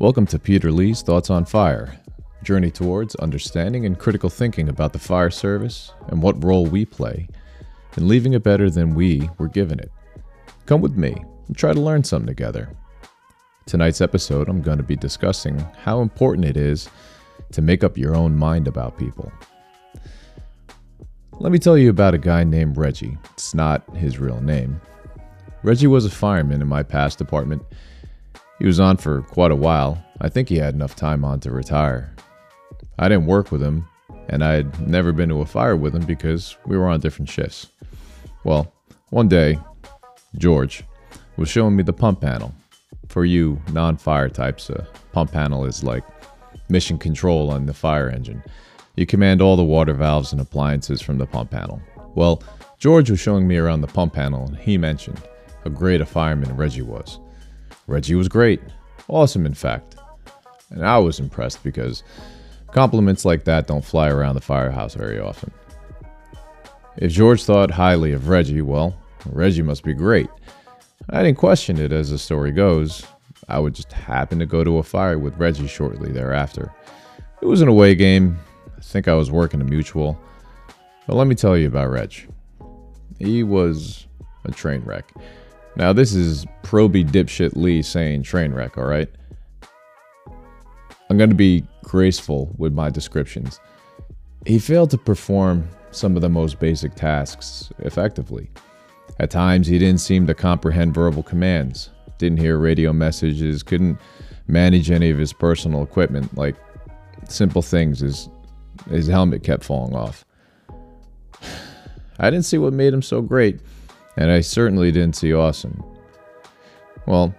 Welcome to Peter Lee's Thoughts on Fire, journey towards understanding and critical thinking about the fire service and what role we play in leaving it better than we were given it. Come with me and try to learn something together. Tonight's episode, I'm going to be discussing how important it is to make up your own mind about people. Let me tell you about a guy named Reggie. It's not his real name. Reggie was a fireman in my past department. He was on for quite a while. I think he had enough time on to retire. I didn't work with him, and I had never been to a fire with him because we were on different shifts. Well, one day, George was showing me the pump panel for you non fire types, a pump panel is like mission control on the fire engine. You command all the water valves and appliances from the pump panel. Well, George was showing me around the pump panel and he mentioned how great a fireman Reggie was. Reggie was great, awesome, in fact. And I was impressed because compliments like that don't fly around the firehouse very often. If George thought highly of Reggie, well, Reggie must be great. I didn't question it as the story goes. I would just happen to go to a fire with Reggie shortly thereafter. It was an away game. I think I was working a mutual. But let me tell you about Reg. He was a train wreck. Now, this is Proby Dipshit Lee saying train wreck, alright? I'm going to be graceful with my descriptions. He failed to perform some of the most basic tasks effectively. At times, he didn't seem to comprehend verbal commands, didn't hear radio messages, couldn't manage any of his personal equipment, like simple things. His, his helmet kept falling off. I didn't see what made him so great, and I certainly didn't see awesome. Well,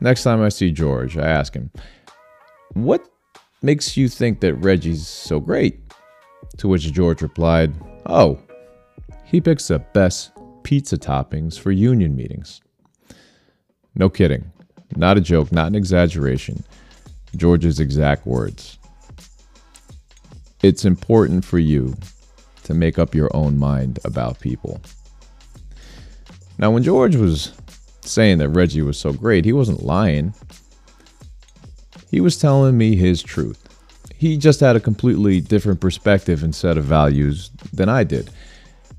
next time I see George, I ask him, What makes you think that Reggie's so great? To which George replied, Oh, he picks the best pizza toppings for union meetings. No kidding. Not a joke, not an exaggeration. George's exact words. It's important for you to make up your own mind about people. Now, when George was saying that Reggie was so great, he wasn't lying. He was telling me his truth. He just had a completely different perspective and set of values than I did.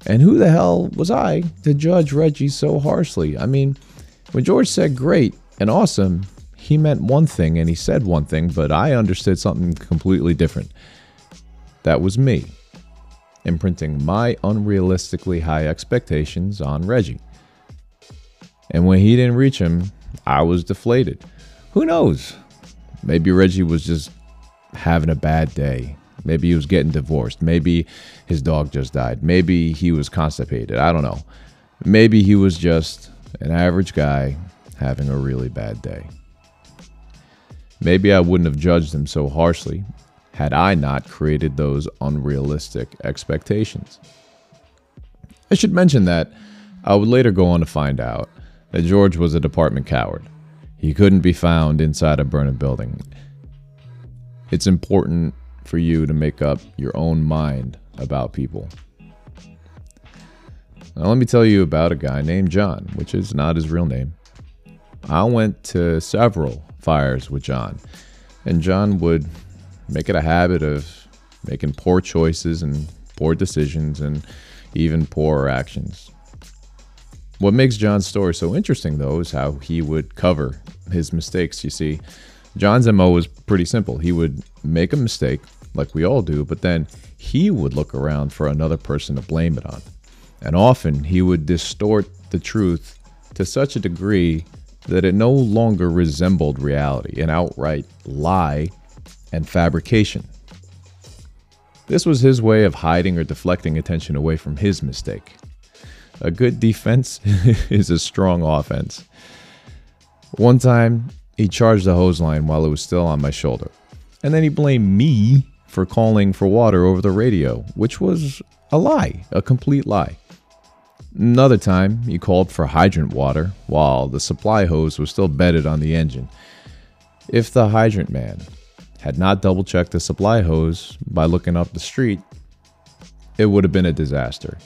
And who the hell was I to judge Reggie so harshly? I mean, when George said great and awesome, he meant one thing and he said one thing, but I understood something completely different. That was me, imprinting my unrealistically high expectations on Reggie. And when he didn't reach him, I was deflated. Who knows? Maybe Reggie was just having a bad day Maybe he was getting divorced. Maybe his dog just died. Maybe he was constipated. I don't know. Maybe he was just an average guy having a really bad day. Maybe I wouldn't have judged him so harshly had I not created those unrealistic expectations. I should mention that I would later go on to find out that George was a department coward. He couldn't be found inside a burning building. It's important for you to make up your own mind about people. Now, let me tell you about a guy named John, which is not his real name. I went to several fires with John, and John would make it a habit of making poor choices and poor decisions and even poorer actions. What makes John's story so interesting, though, is how he would cover his mistakes. You see, John's MO was pretty simple. He would make a mistake, like we all do, but then he would look around for another person to blame it on. And often he would distort the truth to such a degree that it no longer resembled reality, an outright lie and fabrication. This was his way of hiding or deflecting attention away from his mistake. A good defense is a strong offense. One time, he charged the hose line while it was still on my shoulder, and then he blamed me for calling for water over the radio, which was a lie, a complete lie. Another time, he called for hydrant water while the supply hose was still bedded on the engine. If the hydrant man had not double checked the supply hose by looking up the street, it would have been a disaster.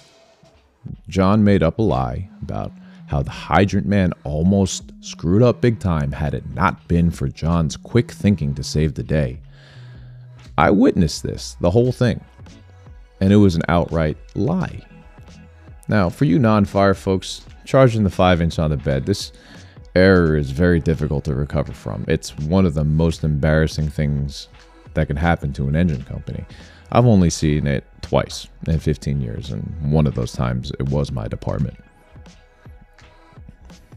John made up a lie about how the hydrant man almost screwed up big time had it not been for John's quick thinking to save the day. I witnessed this, the whole thing, and it was an outright lie. Now, for you non fire folks, charging the 5 inch on the bed, this error is very difficult to recover from. It's one of the most embarrassing things that can happen to an engine company. I've only seen it twice in 15 years, and one of those times it was my department.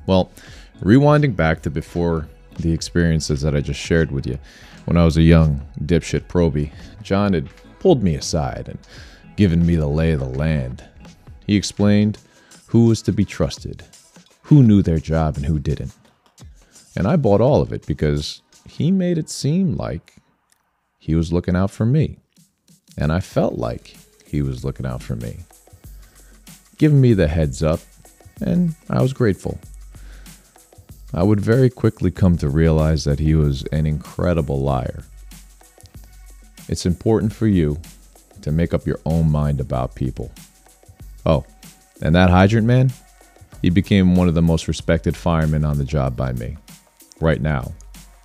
Well, rewinding back to before the experiences that I just shared with you, when I was a young dipshit proby, John had pulled me aside and given me the lay of the land. He explained who was to be trusted, who knew their job and who didn't. And I bought all of it because he made it seem like he was looking out for me and I felt like he was looking out for me, giving me the heads up, and I was grateful. I would very quickly come to realize that he was an incredible liar. It's important for you to make up your own mind about people. Oh, and that hydrant man? He became one of the most respected firemen on the job by me, right now,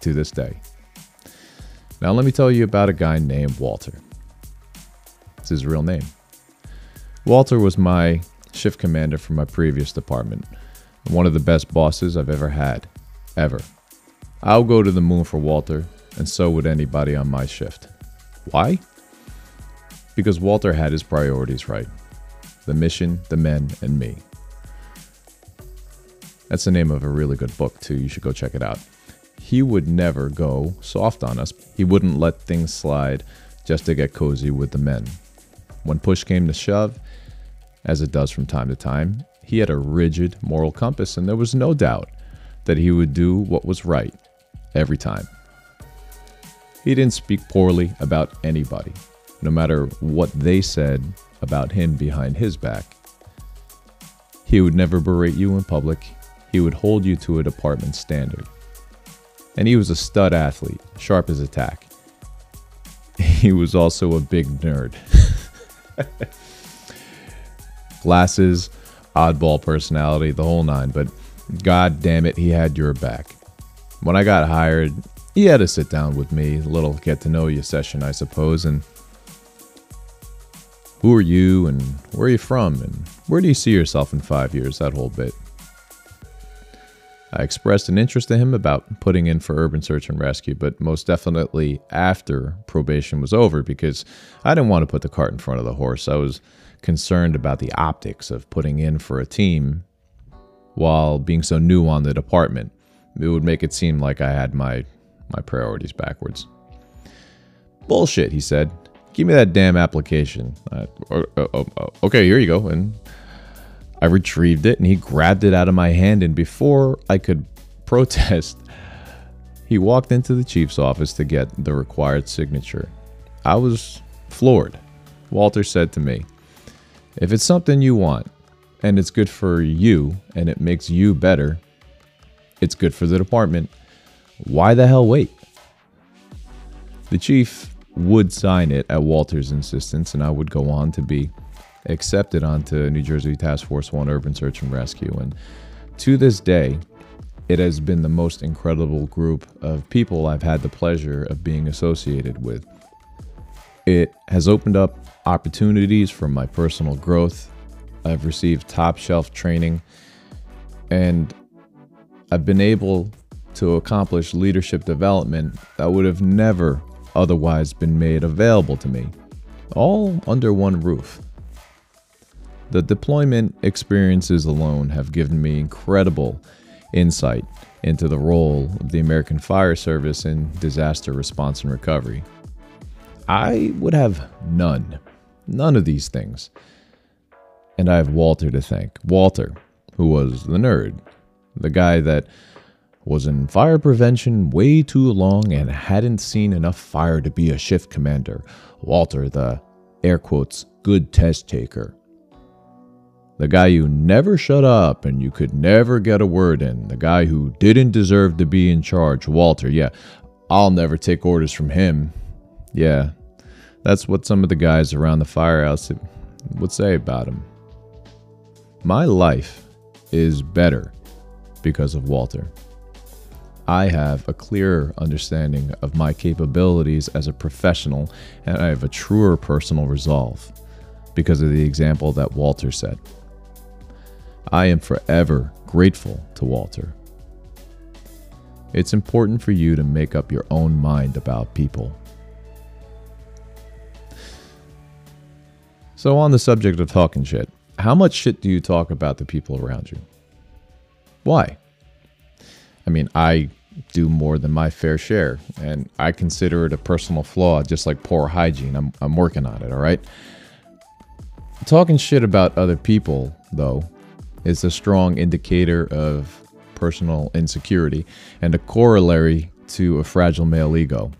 to this day. Now, let me tell you about a guy named Walter his real name. Walter was my shift commander from my previous department, one of the best bosses I've ever had, ever. I'll go to the moon for Walter, and so would anybody on my shift. Why? Because Walter had his priorities right the mission, the men, and me. That's the name of a really good book, too. You should go check it out. He would never go soft on us. He wouldn't let things slide just to get cozy with the men. When push came to shove, as it does from time to time, he had a rigid moral compass, and there was no doubt that he would do what was right every time. He didn't speak poorly about anybody, no matter what they said about him behind his back. He would never berate you in public, he would hold you to a department standard. And he was a stud athlete, sharp as a tack. He was also a big nerd. Glasses, oddball personality, the whole nine, but god damn it, he had your back. When I got hired, he had to sit down with me, a little get to know you session, I suppose, and who are you and where are you from and where do you see yourself in five years, that whole bit. I expressed an interest to him about putting in for urban search and rescue, but most definitely after probation was over because I didn't want to put the cart in front of the horse. I was concerned about the optics of putting in for a team while being so new on the department. It would make it seem like I had my my priorities backwards. Bullshit, he said. Give me that damn application. Uh, okay, here you go. And I retrieved it and he grabbed it out of my hand. And before I could protest, he walked into the chief's office to get the required signature. I was floored. Walter said to me, If it's something you want and it's good for you and it makes you better, it's good for the department. Why the hell wait? The chief would sign it at Walter's insistence, and I would go on to be accepted onto New Jersey Task Force 1 Urban Search and Rescue. And to this day, it has been the most incredible group of people I've had the pleasure of being associated with. It has opened up opportunities for my personal growth. I've received top shelf training and I've been able to accomplish leadership development that would have never otherwise been made available to me, all under one roof. The deployment experiences alone have given me incredible insight into the role of the American Fire Service in disaster response and recovery. I would have none, none of these things. And I have Walter to thank. Walter, who was the nerd, the guy that was in fire prevention way too long and hadn't seen enough fire to be a shift commander. Walter, the air quotes, good test taker. The guy who never shut up and you could never get a word in. The guy who didn't deserve to be in charge. Walter, yeah, I'll never take orders from him. Yeah, that's what some of the guys around the firehouse would say about him. My life is better because of Walter. I have a clearer understanding of my capabilities as a professional, and I have a truer personal resolve because of the example that Walter set. I am forever grateful to Walter. It's important for you to make up your own mind about people. So, on the subject of talking shit, how much shit do you talk about the people around you? Why? I mean, I do more than my fair share, and I consider it a personal flaw, just like poor hygiene. I'm, I'm working on it, all right? Talking shit about other people, though, is a strong indicator of personal insecurity and a corollary to a fragile male ego.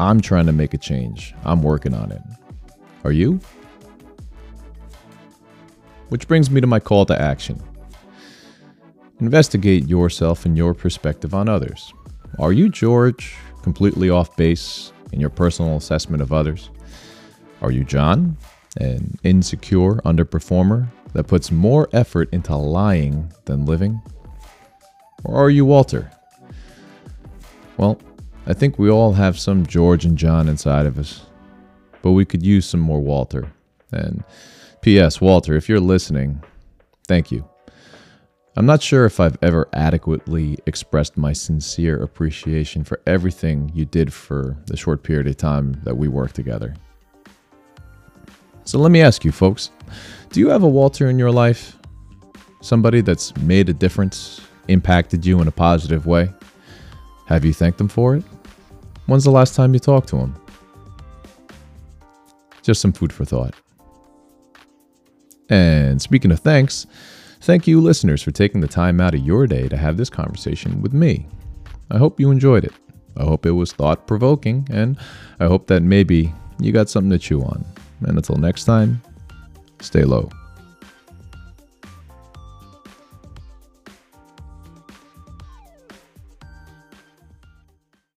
I'm trying to make a change. I'm working on it. Are you? Which brings me to my call to action. Investigate yourself and your perspective on others. Are you George, completely off base in your personal assessment of others? Are you John, an insecure underperformer that puts more effort into lying than living? Or are you Walter? Well, I think we all have some George and John inside of us, but we could use some more Walter. And P.S. Walter, if you're listening, thank you. I'm not sure if I've ever adequately expressed my sincere appreciation for everything you did for the short period of time that we worked together. So let me ask you, folks do you have a Walter in your life? Somebody that's made a difference, impacted you in a positive way? Have you thanked them for it? When's the last time you talked to him? Just some food for thought. And speaking of thanks, thank you, listeners, for taking the time out of your day to have this conversation with me. I hope you enjoyed it. I hope it was thought provoking, and I hope that maybe you got something to chew on. And until next time, stay low.